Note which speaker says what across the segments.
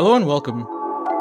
Speaker 1: Hello and welcome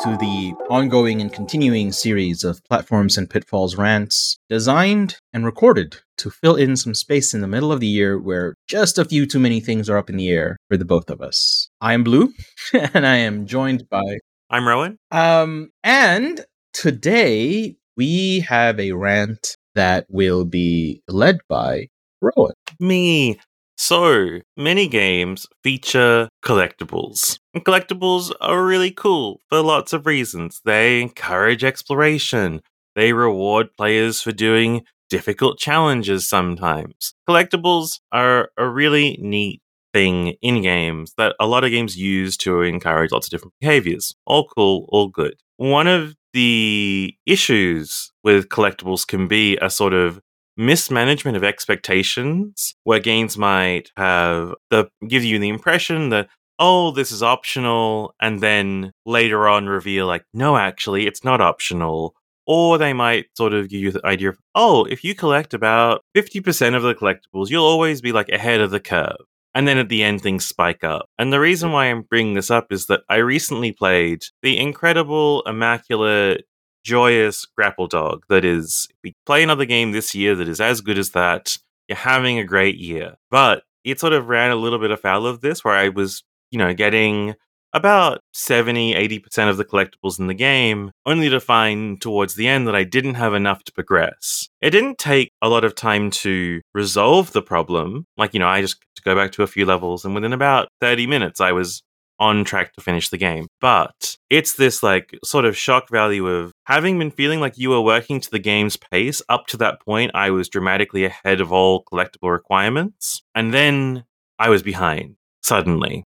Speaker 1: to the ongoing and continuing series of platforms and pitfalls rants designed and recorded to fill in some space in the middle of the year where just a few too many things are up in the air for the both of us. I am Blue and I am joined by
Speaker 2: I'm Rowan.
Speaker 1: um and today we have a rant that will be led by Rowan.
Speaker 2: Me. So, many games feature collectibles. And collectibles are really cool for lots of reasons. They encourage exploration, they reward players for doing difficult challenges sometimes. Collectibles are a really neat thing in games that a lot of games use to encourage lots of different behaviors. All cool, all good. One of the issues with collectibles can be a sort of mismanagement of expectations where games might have the give you the impression that oh this is optional and then later on reveal like no actually it's not optional. Or they might sort of give you the idea of oh if you collect about 50% of the collectibles you'll always be like ahead of the curve. And then at the end things spike up. And the reason why i'm bringing this up is that i recently played the incredible immaculate joyous grapple dog that is play another game this year that is as good as that. You're having a great year. But it sort of ran a little bit afoul of this where i was you know getting about 70 80% of the collectibles in the game only to find towards the end that i didn't have enough to progress. It didn't take a lot of time to resolve the problem. Like you know i just go back to a few levels and within about 30 minutes i was on track to finish the game. But it's this like sort of shock value of having been feeling like you were working to the game's pace up to that point, I was dramatically ahead of all collectible requirements. And then I was behind suddenly.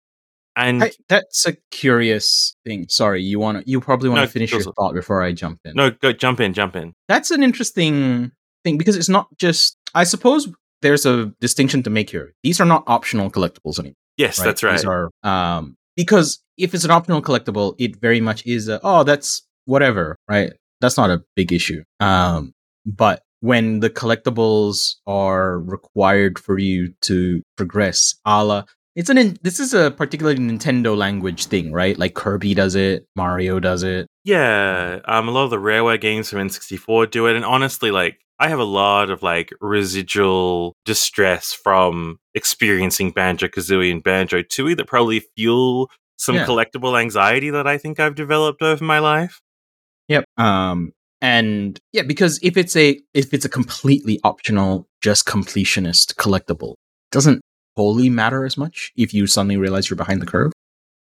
Speaker 2: And
Speaker 1: I, that's a curious thing. Sorry, you want to you probably want
Speaker 2: No,
Speaker 1: to finish your thought before I jump in.
Speaker 2: no, go jump in, jump in.
Speaker 1: That's an interesting thing because it's not just I suppose there's a distinction to make here. These are not optional collectibles anymore.
Speaker 2: Yes,
Speaker 1: right?
Speaker 2: that's right.
Speaker 1: These are um because if it's an optional collectible, it very much is a, oh that's whatever, right? That's not a big issue. Um but when the collectibles are required for you to progress, a la it's an in- this is a particularly Nintendo language thing, right? Like Kirby does it, Mario does it.
Speaker 2: Yeah, um, a lot of the Rareware games from N64 do it, and honestly, like I have a lot of like residual distress from experiencing Banjo Kazooie and Banjo Tooie that probably fuel some
Speaker 1: Yeah.
Speaker 2: collectible anxiety that I think I've developed over my life.
Speaker 1: Yep. Um and yeah, because if it's a if it's a completely optional, just completionist collectible, doesn't wholly matter as much if you suddenly realize you're behind the curve.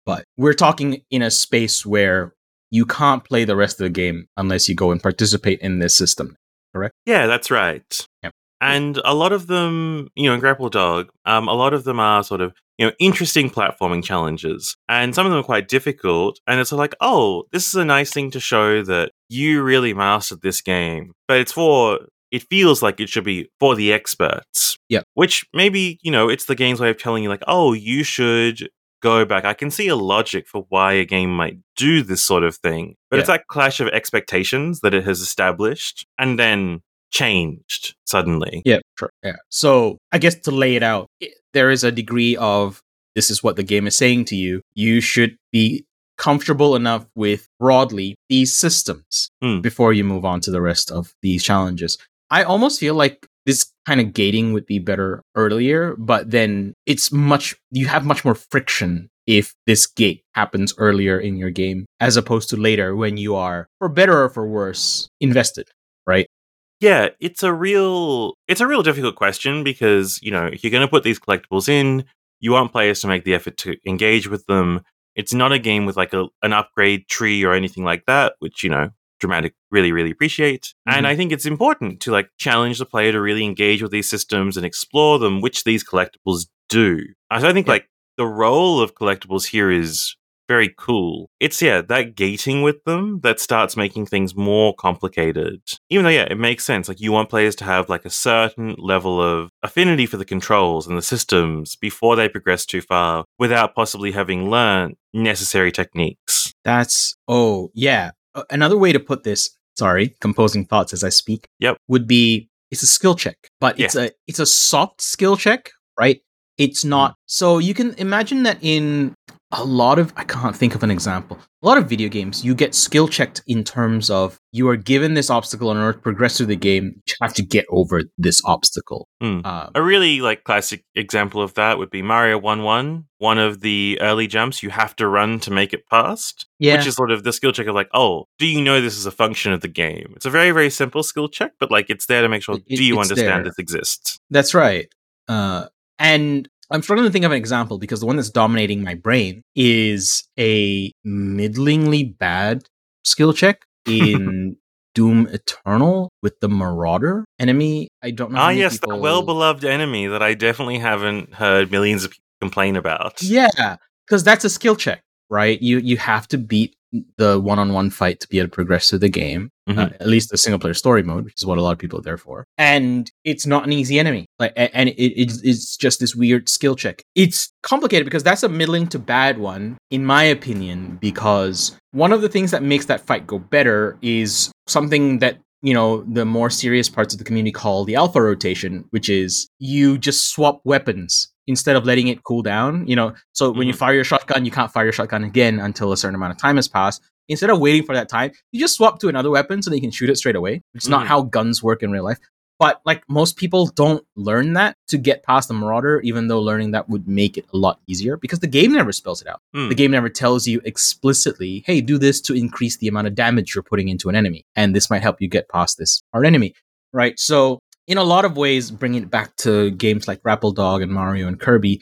Speaker 1: But we're talking in a space where you can't play the rest of the game unless you go and participate in this system. Correct?
Speaker 2: Yeah, that's right.
Speaker 1: Yep.
Speaker 2: And a lot of them, you know, in Grapple Dog, um, a lot of them are sort of, you know, interesting platforming challenges. And some of them are quite difficult. And it's like, oh, this is a nice thing to show that you really mastered this game. But it's for, it feels like it should be for the experts.
Speaker 1: Yeah,
Speaker 2: Which maybe, you know, it's the game's way of telling you, like, oh, you should go back. I can see a logic for why a game might do this sort of thing. But it's that clash of expectations that it has established and then changed suddenly.
Speaker 1: Yeah, sure. Yeah. So I guess to lay it out, there is a degree of this is what the game is saying to you. You should be comfortable enough with broadly these systems
Speaker 2: Hmm.
Speaker 1: before you move on to the rest of these challenges. I almost feel like this kind of gating would be better earlier, but then it's much you have much more friction if this gate happens earlier in your game as opposed to later when you are for better or for worse invested, right?
Speaker 2: Yeah, it's a real it's a real difficult question because, you know, if you're going to put these collectibles in, you want players to make the effort to engage with them. It's not a game with like a, an upgrade tree or anything like that, which, you know, dramatic really really appreciate. And
Speaker 1: Mhm.
Speaker 2: I think it's important to like challenge the player to really engage with these systems and explore them, which these collectibles do. So I think
Speaker 1: Yeah.
Speaker 2: like the role of collectibles here is very cool. It's yeah, that gating with them that starts making things more complicated. Even though yeah, it makes sense. Like you want players to have like a certain level of affinity for the controls and the systems before they progress too far without possibly having learned necessary techniques.
Speaker 1: That's oh yeah. Another way to put this, sorry, composing thoughts as I speak.
Speaker 2: Yep.
Speaker 1: Would be it's a skill check, but it's a it's a soft skill check, right? It's not. Mm. So you can imagine that in a lot of I can't think of an example. A lot of video games, you get skill checked in terms of you are given this obstacle in order to progress through the game. You have to get over this obstacle.
Speaker 2: Hmm.
Speaker 1: Um,
Speaker 2: A really like classic example of that would be Mario 1 1. One of the early jumps you have to run to make it past.
Speaker 1: yeah,
Speaker 2: Which is sort of the skill check of like, oh, do you know this is a function of the game? It's a very, very simple skill check, but like it's there to make sure,
Speaker 1: it-
Speaker 2: do you understand
Speaker 1: there.
Speaker 2: this exists?
Speaker 1: That's right. Uh, and I'm struggling to think of an example because the one that's dominating my brain is a middlingly bad skill check in Doom Eternal with the Marauder enemy. I don't know.
Speaker 2: Ah, yes,
Speaker 1: people...
Speaker 2: that well beloved enemy that I definitely haven't heard millions of people complain about.
Speaker 1: Yeah, because that's a skill check, right? You you have to beat the one-on-one fight to be able to progress through the game.
Speaker 2: Mhm.
Speaker 1: uh, at least the single player story mode, which is what a lot of people are there for. And it's not an easy enemy. Like, and it, it's, it's just this weird skill check. It's complicated because that's a middling to bad one, in my opinion, because one of the things that makes that fight go better is something that you know the more serious parts of the community call the alpha rotation which is you just swap weapons instead of letting it cool down you know so when you
Speaker 2: Mhm.
Speaker 1: fire your shotgun you can't fire your shotgun again until a certain amount of time has passed instead of waiting for that time, you just swap to another weapon so that you can shoot it straight away. Which is not
Speaker 2: Mhm.
Speaker 1: how guns work in real life. But like most people don't learn that to get past the Marauder, even though learning that would make it a lot easier because the game never spells it out.
Speaker 2: Hmm.
Speaker 1: The game never tells you explicitly, hey, do this to increase the amount of damage you're putting into an enemy. And this might help you get past this hard enemy. Right. So in a lot of ways, bringing it back to games like Grapple Dog and Mario and Kirby,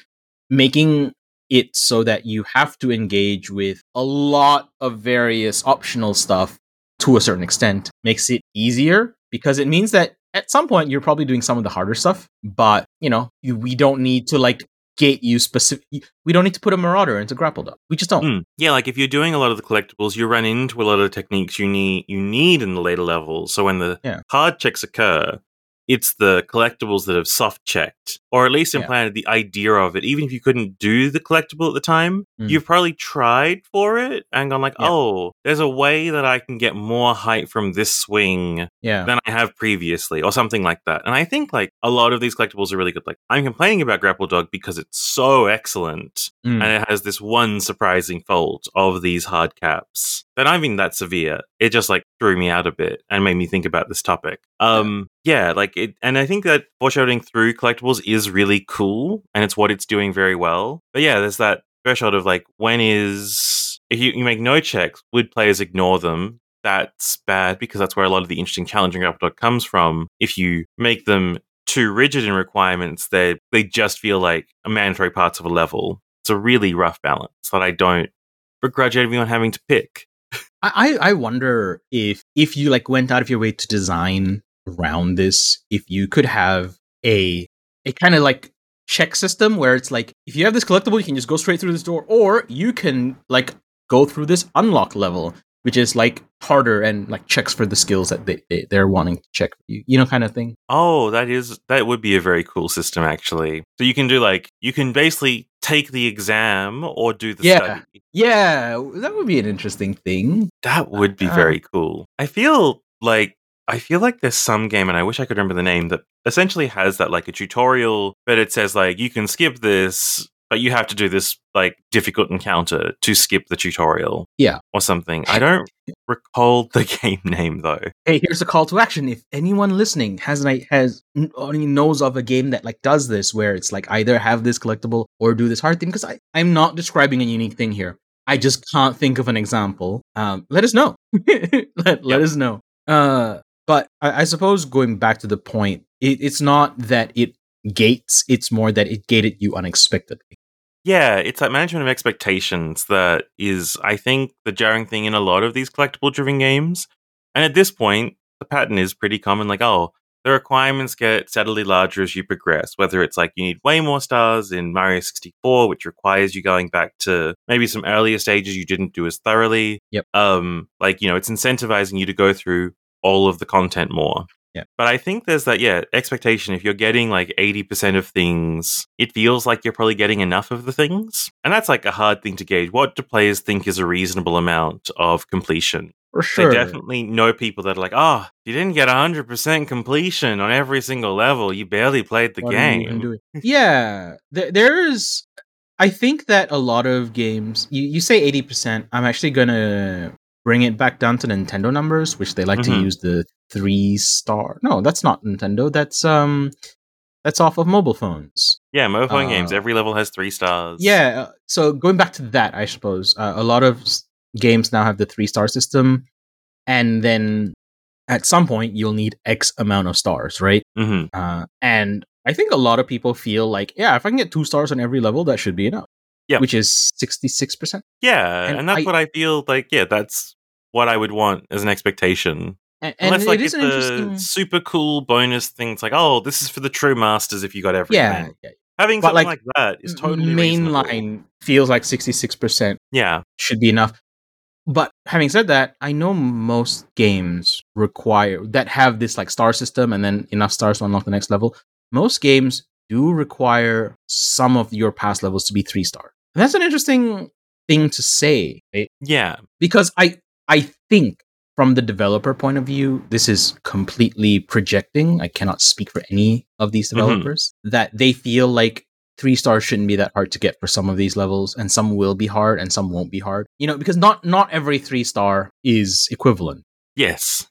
Speaker 1: making it so that you have to engage with a lot of various optional stuff to a certain extent makes it easier because it means that at some point you're probably doing some of the harder stuff but you know you, we don't need to like gate you specific we don't need to put a marauder into grapple dog we just don't
Speaker 2: Mm. Yeah, like if you're doing a lot of the collectibles, you run into a lot of the techniques you need you need in the later levels. So when the
Speaker 1: Yeah.
Speaker 2: hard checks occur, it's the collectibles that have soft checked, or at least
Speaker 1: Yeah.
Speaker 2: implanted the idea of it. Even if you couldn't do the collectible at the time,
Speaker 1: Mm.
Speaker 2: you've probably tried for it and gone like,
Speaker 1: Yeah.
Speaker 2: "Oh, there's a way that I can get more height from this swing
Speaker 1: yeah
Speaker 2: than I have previously, or something like that. And I think like a lot of these collectibles are really good. Like I'm complaining about Grapple Dog because it's so excellent,
Speaker 1: Mm.
Speaker 2: and it has this one surprising fault of these hard caps. They're not even that severe. It just like threw me out a bit and made me think about this topic. Um, yeah, like it, and I think that foreshadowing through collectibles is really cool, and it's what it's doing very well. But yeah, there's that threshold of like when is if you, you make no checks, would players ignore them? that's bad because that's where a lot of the interesting challenging Dog comes from. If you make them too rigid in requirements, they they just feel like mandatory parts of a level. It's a really rough balance that I don't begrudge anyone having to pick.
Speaker 1: I I wonder if if you like went out of your way to design around this, if you could have a a kind of like check system where it's like if you have this collectible, you can just go straight through this door, or you can like go through this unlock level, which is like harder and like checks for the skills that they, they they're wanting to check for you, you know, kind of thing.
Speaker 2: Oh, that is that would be a very cool system actually. So you can do like you can basically take the exam or do the
Speaker 1: Yeah.
Speaker 2: study.
Speaker 1: Yeah, that would be an interesting thing.
Speaker 2: That would be
Speaker 1: Uh,
Speaker 2: very cool. I feel like I feel like there's some game, and I wish I could remember the name that essentially has that like a tutorial, but it says like you can skip this, but you have to do this like difficult encounter to skip the tutorial.
Speaker 1: Yeah.
Speaker 2: or something. I don't recall the game name though.
Speaker 1: Hey, here's a call to action. If anyone listening has an has only knows of a game that like does this, where it's like either have this collectible or do this hard thing, because I I'm not describing a unique thing here. I just can't think of an example. Um, let us know. let, let
Speaker 2: Yep.
Speaker 1: us know. Uh, but I, I suppose going back to the point, it, it's not that it gates; it's more that it gated you unexpectedly.
Speaker 2: Yeah, it's that management of expectations that is, I think, the jarring thing in a lot of these collectible driven games. And at this point, the pattern is pretty common like, oh, the requirements get steadily larger as you progress, whether it's like you need way more stars in Mario 64, which requires you going back to maybe some earlier stages you didn't do as thoroughly.
Speaker 1: Yep.
Speaker 2: Um, like, you know, it's incentivizing you to go through all of the content more.
Speaker 1: Yeah.
Speaker 2: But I think there's that, yeah, expectation. If you're getting like 80% of things, it feels like you're probably getting enough of the things. And that's like a hard thing to gauge. What do players think is a reasonable amount of completion?
Speaker 1: For sure.
Speaker 2: They definitely know people that are like, oh, you didn't get 100% completion on every single level. You barely played the
Speaker 1: What are you even
Speaker 2: game.
Speaker 1: yeah, there, there's. I think that a lot of games, you, you say 80%, I'm actually going to bring it back down to Nintendo numbers, which they like
Speaker 2: Mhm.
Speaker 1: to use the three star. No, that's not Nintendo. That's um, that's off of mobile phones.
Speaker 2: Yeah, mobile phone games.
Speaker 1: Uh,
Speaker 2: Every level has three stars.
Speaker 1: Yeah. uh, So going back to that, I suppose uh, a lot of s- games now have the three star system, and then at some point you'll need X amount of stars, right?
Speaker 2: hmm
Speaker 1: Uh, and I think a lot of people feel like, yeah, if I can get two stars on every level, that should be enough.
Speaker 2: Yeah.
Speaker 1: Which is 66%.
Speaker 2: Yeah,
Speaker 1: And
Speaker 2: and, that's
Speaker 1: I-
Speaker 2: what I feel like. Yeah, that's what I would want as an expectation.
Speaker 1: And, and
Speaker 2: Unless like it's
Speaker 1: is an interesting.
Speaker 2: super cool bonus thing. It's like, oh, this is for the true masters if you got everything.
Speaker 1: Yeah. yeah.
Speaker 2: Having
Speaker 1: But,
Speaker 2: something
Speaker 1: like,
Speaker 2: like, that is totally reasonable.
Speaker 1: Mainline feels like 66%
Speaker 2: Yeah.
Speaker 1: should be enough. But having said that, I know most games require that have this like star system and then enough stars to unlock the next level. Most games do require some of your past levels to be three star. And that's an interesting thing to say, right?
Speaker 2: Yeah.
Speaker 1: because I I think from the developer point of view, this is completely projecting. I cannot speak for any of these
Speaker 2: Mhm.
Speaker 1: developers that they feel like three stars shouldn't be that hard to get for some of these levels, and some will be hard and some won't be hard. You know, because not not every three star is equivalent.
Speaker 2: Yes.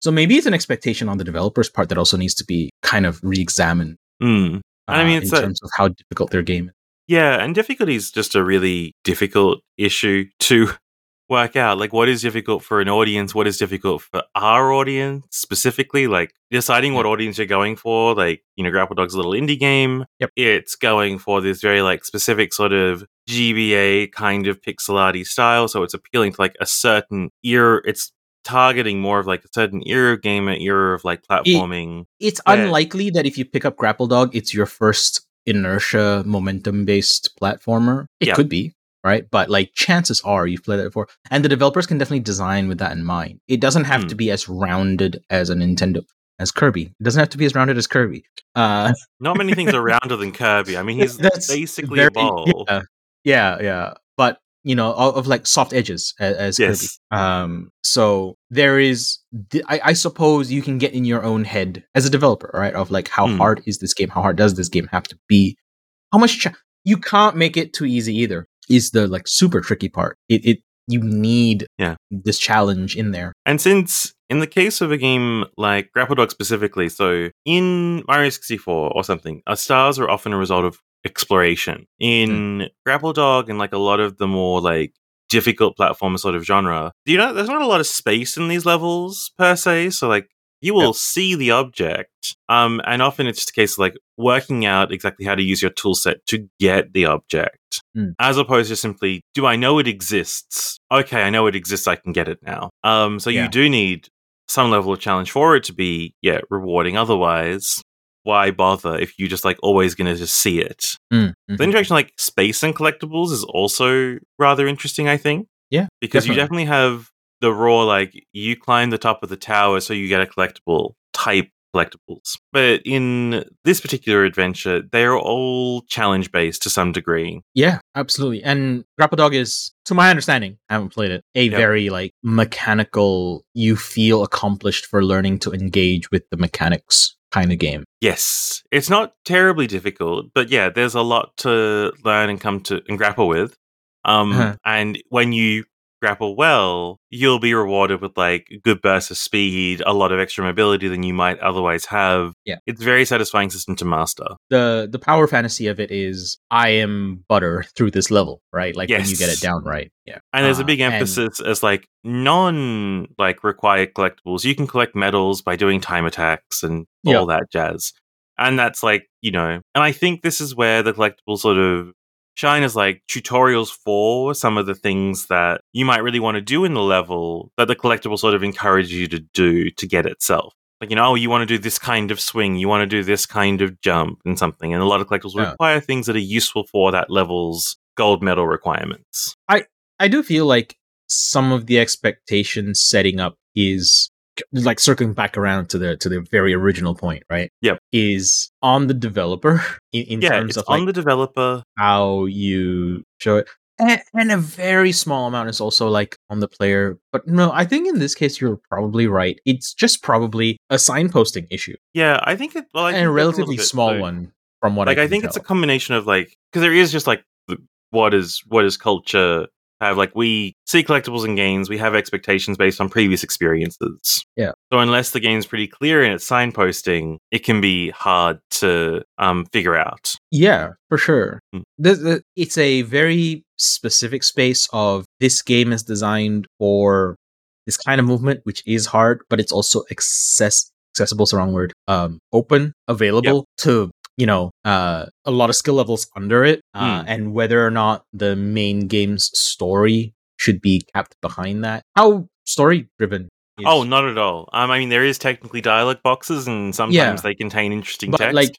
Speaker 1: So maybe it's an expectation on the developer's part that also needs to be kind of re-examined.
Speaker 2: Mm. I mean,
Speaker 1: uh,
Speaker 2: it's
Speaker 1: in
Speaker 2: a-
Speaker 1: terms of how difficult their game is.
Speaker 2: Yeah, and difficulty is just a really difficult issue to work out. Like, what is difficult for an audience? What is difficult for our audience specifically? Like, deciding what audience you're going for. Like, you know, Grapple Dog's a little indie game.
Speaker 1: Yep.
Speaker 2: It's going for this very, like, specific sort of GBA kind of pixel arty style. So it's appealing to, like, a certain era. It's targeting more of, like, a certain era of gamer, era of, like, platforming.
Speaker 1: it's
Speaker 2: Yeah.
Speaker 1: unlikely that if you pick up Grapple Dog, it's your first inertia momentum based platformer. It
Speaker 2: Yeah.
Speaker 1: could be, right? But like chances are you've played it before. And the developers can definitely design with that in mind. It doesn't have
Speaker 2: Hmm.
Speaker 1: to be as rounded as a Nintendo as Kirby. It doesn't have to be as rounded as Kirby. Uh
Speaker 2: Not many things are rounder than Kirby. I mean, he's basically
Speaker 1: very-
Speaker 2: a ball.
Speaker 1: Yeah, yeah, yeah. You know, of, of like soft edges as, as Kirby. Um, so there is, I, I suppose you can get in your own head as a developer, right? Of like, how
Speaker 2: Hmm.
Speaker 1: hard is this game? How hard does this game have to be? How much you can't make it too easy either. Is the like super tricky part? It, it you need
Speaker 2: Yeah.
Speaker 1: this challenge in there.
Speaker 2: And since in the case of a game like Grapple Dog specifically, so in Mario 64 or something, uh, stars are often a result of exploration. In Grapple Dog and like a lot of the more like difficult platformer sort of genre, you know, there's not a lot of space in these levels per se. So like you will see the object. Um, and often it's just a case of like working out exactly how to use your tool set to get the object.
Speaker 1: Mm.
Speaker 2: As opposed to simply, do I know it exists? Okay, I know it exists, I can get it now. Um, so
Speaker 1: Yeah.
Speaker 2: you do need some level of challenge for it to be, yeah, rewarding. Otherwise, why bother if you're just like always gonna just see it?
Speaker 1: Mm,
Speaker 2: The
Speaker 1: mhm.
Speaker 2: interaction like space and collectibles is also rather interesting, I think.
Speaker 1: Yeah,
Speaker 2: Because you
Speaker 1: definitely.
Speaker 2: definitely have the raw like you climb the top of the tower so you get a collectible type collectibles. But in this particular adventure, they're all challenge based to some degree.
Speaker 1: Yeah, absolutely. And Grapple Dog is, to my understanding, I haven't played it, a
Speaker 2: Yep.
Speaker 1: very like mechanical, you feel accomplished for learning to engage with the mechanics kind of game.
Speaker 2: Yes. It's not terribly difficult, but yeah, there's a lot to learn and come to and grapple with. Um
Speaker 1: Uh-huh.
Speaker 2: and when you grapple well, you'll be rewarded with like good bursts of speed, a lot of extra mobility than you might otherwise have.
Speaker 1: Yeah.
Speaker 2: It's a very satisfying system to master.
Speaker 1: The the power fantasy of it is I am butter through this level, right? Like when you get it down right. Yeah.
Speaker 2: And there's a
Speaker 1: Uh,
Speaker 2: big
Speaker 1: and-
Speaker 2: emphasis as like non like required collectibles. You can collect medals by doing time attacks and all that jazz. And that's like, you know, and I think this is where the collectibles sort of shine is like tutorials for some of the things that you might really want to do in the level that the collectible sort of encourage you to do to get itself. Like, you know, oh, you want to do this kind of swing, you want to do this kind of jump and something. And a lot of collectibles
Speaker 1: Yeah.
Speaker 2: require things that are useful for that level's gold medal requirements.
Speaker 1: I I do feel like some of the expectations setting up is like circling back around to the to the very original point, right?
Speaker 2: Yep.
Speaker 1: Is on the developer in, in
Speaker 2: yeah,
Speaker 1: terms
Speaker 2: it's
Speaker 1: of
Speaker 2: on
Speaker 1: like
Speaker 2: the developer.
Speaker 1: how you show it. And, and a very small amount is also like on the player. But no, I think in this case you're probably right. It's just probably a signposting issue.
Speaker 2: Yeah, I think it. Well, I
Speaker 1: and a relatively
Speaker 2: bit,
Speaker 1: small
Speaker 2: so-
Speaker 1: one from what
Speaker 2: Like
Speaker 1: I
Speaker 2: I, think it's a combination of like because there is just like what is what is culture have like we see collectibles and games, we have expectations based on previous experiences.
Speaker 1: Yeah.
Speaker 2: So unless the game's pretty clear in its signposting, it can be hard to um figure out.
Speaker 1: Yeah, for sure.
Speaker 2: Mm.
Speaker 1: The, the, it's a very specific space of this game is designed for this kind of movement, which is hard, but it's also access accessible is the wrong word. Um, open, available to you know uh, a lot of skill levels under it, uh,
Speaker 2: Mm.
Speaker 1: and whether or not the main game's story should be kept behind that. How story driven?
Speaker 2: Oh, not at all. Um, I mean, there is technically dialogue boxes, and sometimes
Speaker 1: Yeah.
Speaker 2: they contain interesting
Speaker 1: But,
Speaker 2: text.
Speaker 1: like,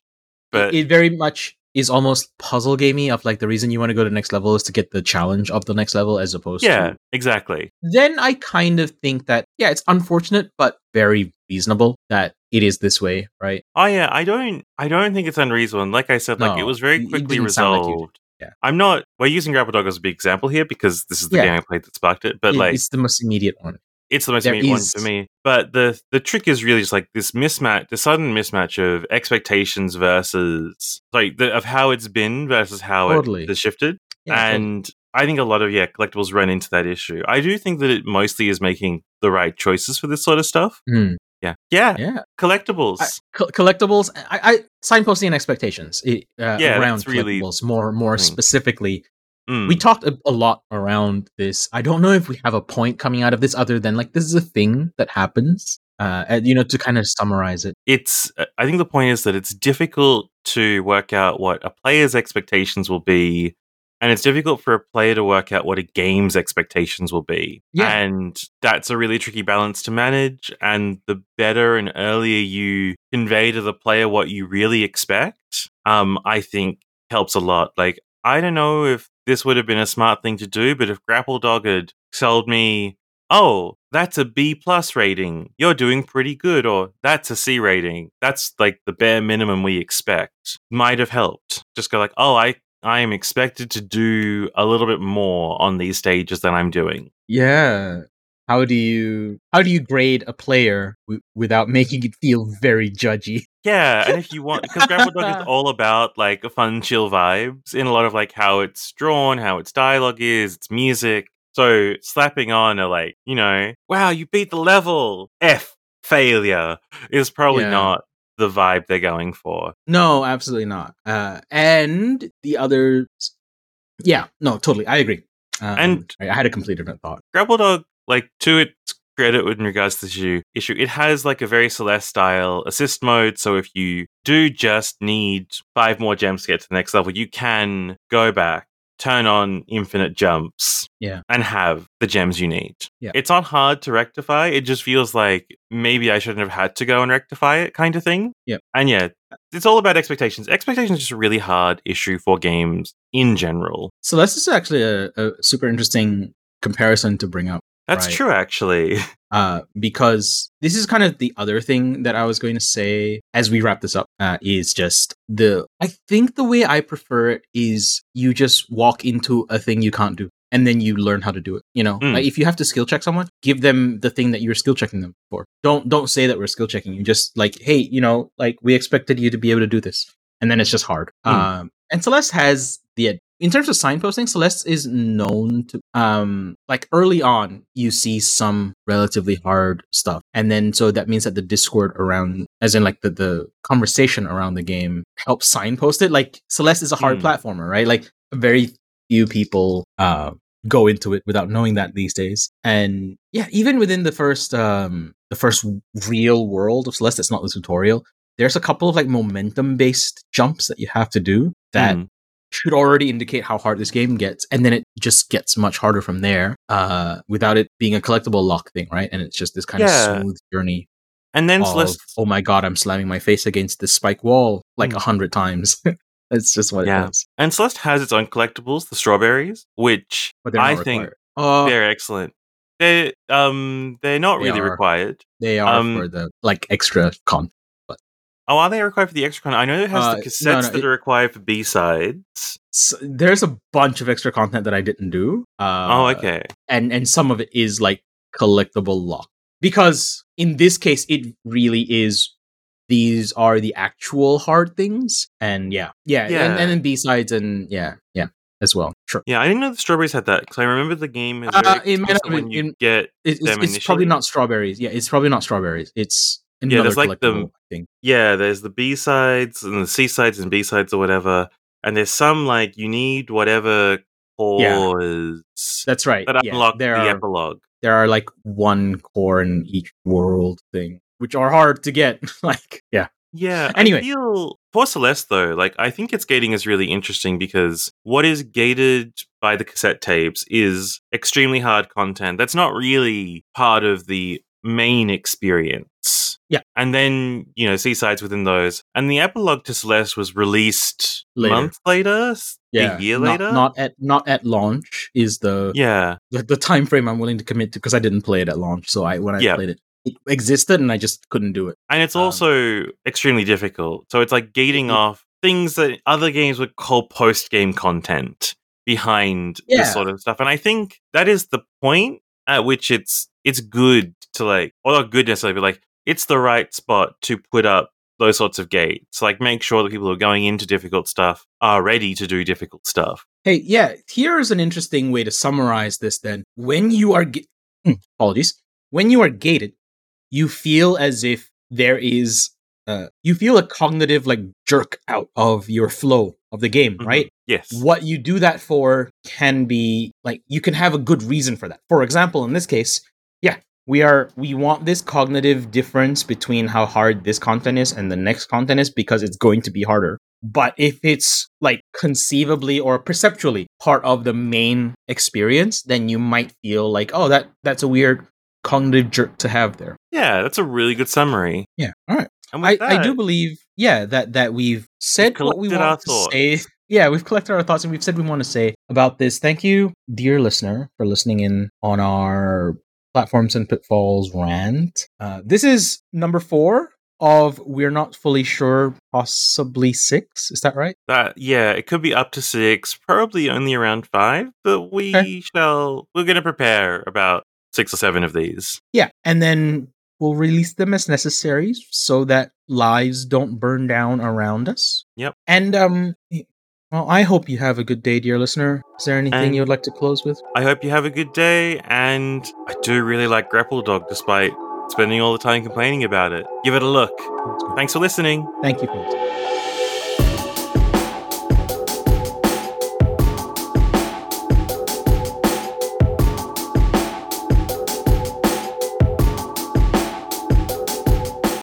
Speaker 2: but
Speaker 1: it very much is almost puzzle gamey of like the reason you want to go to the next level is to get the challenge of the next level as opposed
Speaker 2: yeah,
Speaker 1: to
Speaker 2: exactly.
Speaker 1: then I kind of think that yeah, it's unfortunate but very reasonable that it is this way, right?
Speaker 2: Oh yeah, I don't I don't think it's unreasonable. And like I said, like it was very quickly
Speaker 1: didn't like
Speaker 2: resolved.
Speaker 1: Yeah.
Speaker 2: I'm not we're using Grapple Dog as a big example here because this is the
Speaker 1: Yeah.
Speaker 2: game I played that sparked it. But
Speaker 1: It-
Speaker 2: like
Speaker 1: it's the most immediate one.
Speaker 2: it's the most
Speaker 1: there
Speaker 2: immediate one for me. But the the trick is really just like this mismatch, the sudden mismatch of expectations versus like the, of how it's been versus how
Speaker 1: Totally.
Speaker 2: it has shifted.
Speaker 1: Yeah, totally.
Speaker 2: and I think a lot of yeah collectibles run into that issue. I do think that it mostly is making the right choices for this sort of stuff.
Speaker 1: Hmm,
Speaker 2: Yeah, yeah,
Speaker 1: yeah,
Speaker 2: collectibles.
Speaker 1: I- co- collectibles. I, I signposting expectations uh,
Speaker 2: Yeah,
Speaker 1: around
Speaker 2: that's really
Speaker 1: collectibles more more specifically.
Speaker 2: Mm.
Speaker 1: We talked a, a lot around this. I don't know if we have a point coming out of this other than like this is a thing that happens. Uh, and, you know, to kind of summarize it.
Speaker 2: it's uh, i think the point is that it's difficult to work out what a player's expectations will be and it's difficult for a player to work out what a game's expectations will be
Speaker 1: Yeah.
Speaker 2: and that's a really tricky balance to manage and the better and earlier you convey to the player what you really expect um i think helps a lot like i don't know if this would have been a smart thing to do but if grapple dog had told me oh, that's a B plus rating. You're doing pretty good. Or that's a C rating. That's like the bare minimum we expect. Might have helped. Just go like, oh, I, I am expected to do a little bit more on these stages than I'm doing.
Speaker 1: Yeah. How do you how do you grade a player w- without making it feel very judgy?
Speaker 2: Yeah, and if you want, because Grapple Dog is all about like fun, chill vibes in a lot of like how it's drawn, how its dialogue is, its music. So slapping on a like, you know, wow, you beat the level. F failure is probably
Speaker 1: Yeah.
Speaker 2: not the vibe they're going for.
Speaker 1: No, absolutely not. Uh, and the others, yeah, no, totally, I agree. Um,
Speaker 2: And-
Speaker 1: I had a completely different thought.
Speaker 2: Grapple Dog, like to its credit in regards to this issue, issue, it has like a very Celeste style assist mode. So if you do just need five more gems to get to the next level, you can go back, turn on infinite jumps,
Speaker 1: Yeah.
Speaker 2: and have the gems you need.
Speaker 1: Yeah.
Speaker 2: It's not hard to rectify. It just feels like maybe I shouldn't have had to go and rectify it, kind of thing.
Speaker 1: Yep.
Speaker 2: And yeah, it's all about expectations. Expectations is just a really hard issue for games in general.
Speaker 1: So this is actually a, a super interesting comparison to bring up.
Speaker 2: That's
Speaker 1: Right.
Speaker 2: true, actually.
Speaker 1: uh, because this is kind of the other thing that I was going to say as we wrap this up uh, is just the I think the way I prefer it is you just walk into a thing you can't do and then you learn how to do it. You know,
Speaker 2: Mm.
Speaker 1: like if you have to skill check someone, give them the thing that you're skill checking them for. Don't don't say that we're skill checking you. Just like hey, you know, like we expected you to be able to do this, and then it's just hard.
Speaker 2: Mm.
Speaker 1: Um, and Celeste has the in terms of signposting, Celeste is known to um like early on you see some relatively hard stuff. And then so that means that the Discord around as in like the, the conversation around the game helps signpost it. Like Celeste is a hard
Speaker 2: Hmm.
Speaker 1: platformer, right? Like very few people uh go into it without knowing that these days. And yeah, even within the first um the first real world of Celeste that's not the tutorial, there's a couple of like momentum based jumps that you have to do that
Speaker 2: Mm.
Speaker 1: Should already indicate how hard this game gets and then it just gets much harder from there uh without it being a collectible lock thing right and it's just this kind
Speaker 2: Yeah.
Speaker 1: of smooth journey
Speaker 2: And then
Speaker 1: of,
Speaker 2: Celeste
Speaker 1: oh my god i'm slamming my face against this spike wall like a
Speaker 2: Mm.
Speaker 1: hundred times it's just what
Speaker 2: Yeah.
Speaker 1: it does
Speaker 2: And Celeste has its own collectibles, the strawberries, which I
Speaker 1: not
Speaker 2: think
Speaker 1: required. oh
Speaker 2: they're excellent. They um they're not
Speaker 1: They
Speaker 2: really
Speaker 1: are.
Speaker 2: required.
Speaker 1: they are
Speaker 2: um,
Speaker 1: for the like extra content
Speaker 2: Oh, are they required for the extra content? I know it has
Speaker 1: Uh,
Speaker 2: the cassettes
Speaker 1: no,
Speaker 2: that
Speaker 1: it-
Speaker 2: are required for B sides.
Speaker 1: so there's a bunch of extra content that i didn't do uh,
Speaker 2: oh, okay.
Speaker 1: and and some of it is like collectible lock because in this case it really is these are the actual hard things and yeah yeah,
Speaker 2: Yeah.
Speaker 1: And, and then b-sides and yeah yeah as well. Sure.
Speaker 2: Yeah, I didn't know the strawberries had that because I remember the game is
Speaker 1: Uh, it may not
Speaker 2: explicit when
Speaker 1: be-
Speaker 2: you
Speaker 1: it-
Speaker 2: get.
Speaker 1: It's, it's probably not strawberries. Yeah, it's probably not strawberries. It's another
Speaker 2: there's like the-
Speaker 1: thing.
Speaker 2: Yeah, there's the B sides and the C sides and B sides or whatever, and there's some like you need whatever cores
Speaker 1: That's right.
Speaker 2: that
Speaker 1: yeah,
Speaker 2: unlock
Speaker 1: there
Speaker 2: the
Speaker 1: are
Speaker 2: epilogue.
Speaker 1: there are like one core in each world thing, which are hard to get. like, yeah,
Speaker 2: Yeah.
Speaker 1: Anyway.
Speaker 2: I feel for Celeste though, like I think its gating is really interesting because what is gated by the cassette tapes is extremely hard content. That's not really part of the main experience.
Speaker 1: Yeah.
Speaker 2: And then, you know, C-sides within those. And the epilogue to Celeste was released
Speaker 1: Later.
Speaker 2: months later,
Speaker 1: yeah.
Speaker 2: a year
Speaker 1: not,
Speaker 2: later.
Speaker 1: not at not at launch is the
Speaker 2: yeah.
Speaker 1: the, the time frame I'm willing to commit to because I didn't play it at launch. So I when I
Speaker 2: Yeah.
Speaker 1: played it, it existed and I just couldn't do it.
Speaker 2: And it's
Speaker 1: Um,
Speaker 2: also extremely difficult. So it's like gating
Speaker 1: Yeah.
Speaker 2: off things that other games would call post game content behind
Speaker 1: Yeah.
Speaker 2: this sort of stuff. And I think that is the point at which it's it's good to like or not good necessarily, but like it's the right spot to put up those sorts of gates. Like make sure that people who are going into difficult stuff are ready to do difficult stuff.
Speaker 1: Hey, yeah, here's an interesting way to summarize this then. When you are ga- Hmm, apologies. When you are gated, you feel as if there is uh you feel a cognitive like jerk out of your flow of the game,
Speaker 2: Mhm.
Speaker 1: right?
Speaker 2: Yes.
Speaker 1: What you do that for can be like you can have a good reason for that. For example, in this case, we are we want this cognitive difference between how hard this content is and the next content is because it's going to be harder. But if it's like conceivably or perceptually part of the main experience, then you might feel like, oh, that that's a weird cognitive jerk to have there.
Speaker 2: Yeah, that's a really good summary.
Speaker 1: Yeah. All right.
Speaker 2: And
Speaker 1: I,
Speaker 2: with
Speaker 1: I do believe, yeah, that that we've said what we want to say. Yeah, we've collected our thoughts and we've said we want to say about this. Thank you, dear listener, for listening in on our platforms and pitfalls rant. Uh, this is number four of we're not fully sure, possibly six. Is that right?
Speaker 2: That yeah, it could be up to six, probably only around five, but we
Speaker 1: Okay.
Speaker 2: shall we're gonna prepare about six or seven of these.
Speaker 1: Yeah, and then we'll release them as necessary so that lives don't burn down around us.
Speaker 2: Yep.
Speaker 1: And um well, I hope you have a good day, dear listener. Is there anything
Speaker 2: And-
Speaker 1: you would like to close with?
Speaker 2: I hope you have a good day, and I do really like Grapple Dog despite spending all the time complaining about it. Give it a look. Thanks for listening.
Speaker 1: Thank you.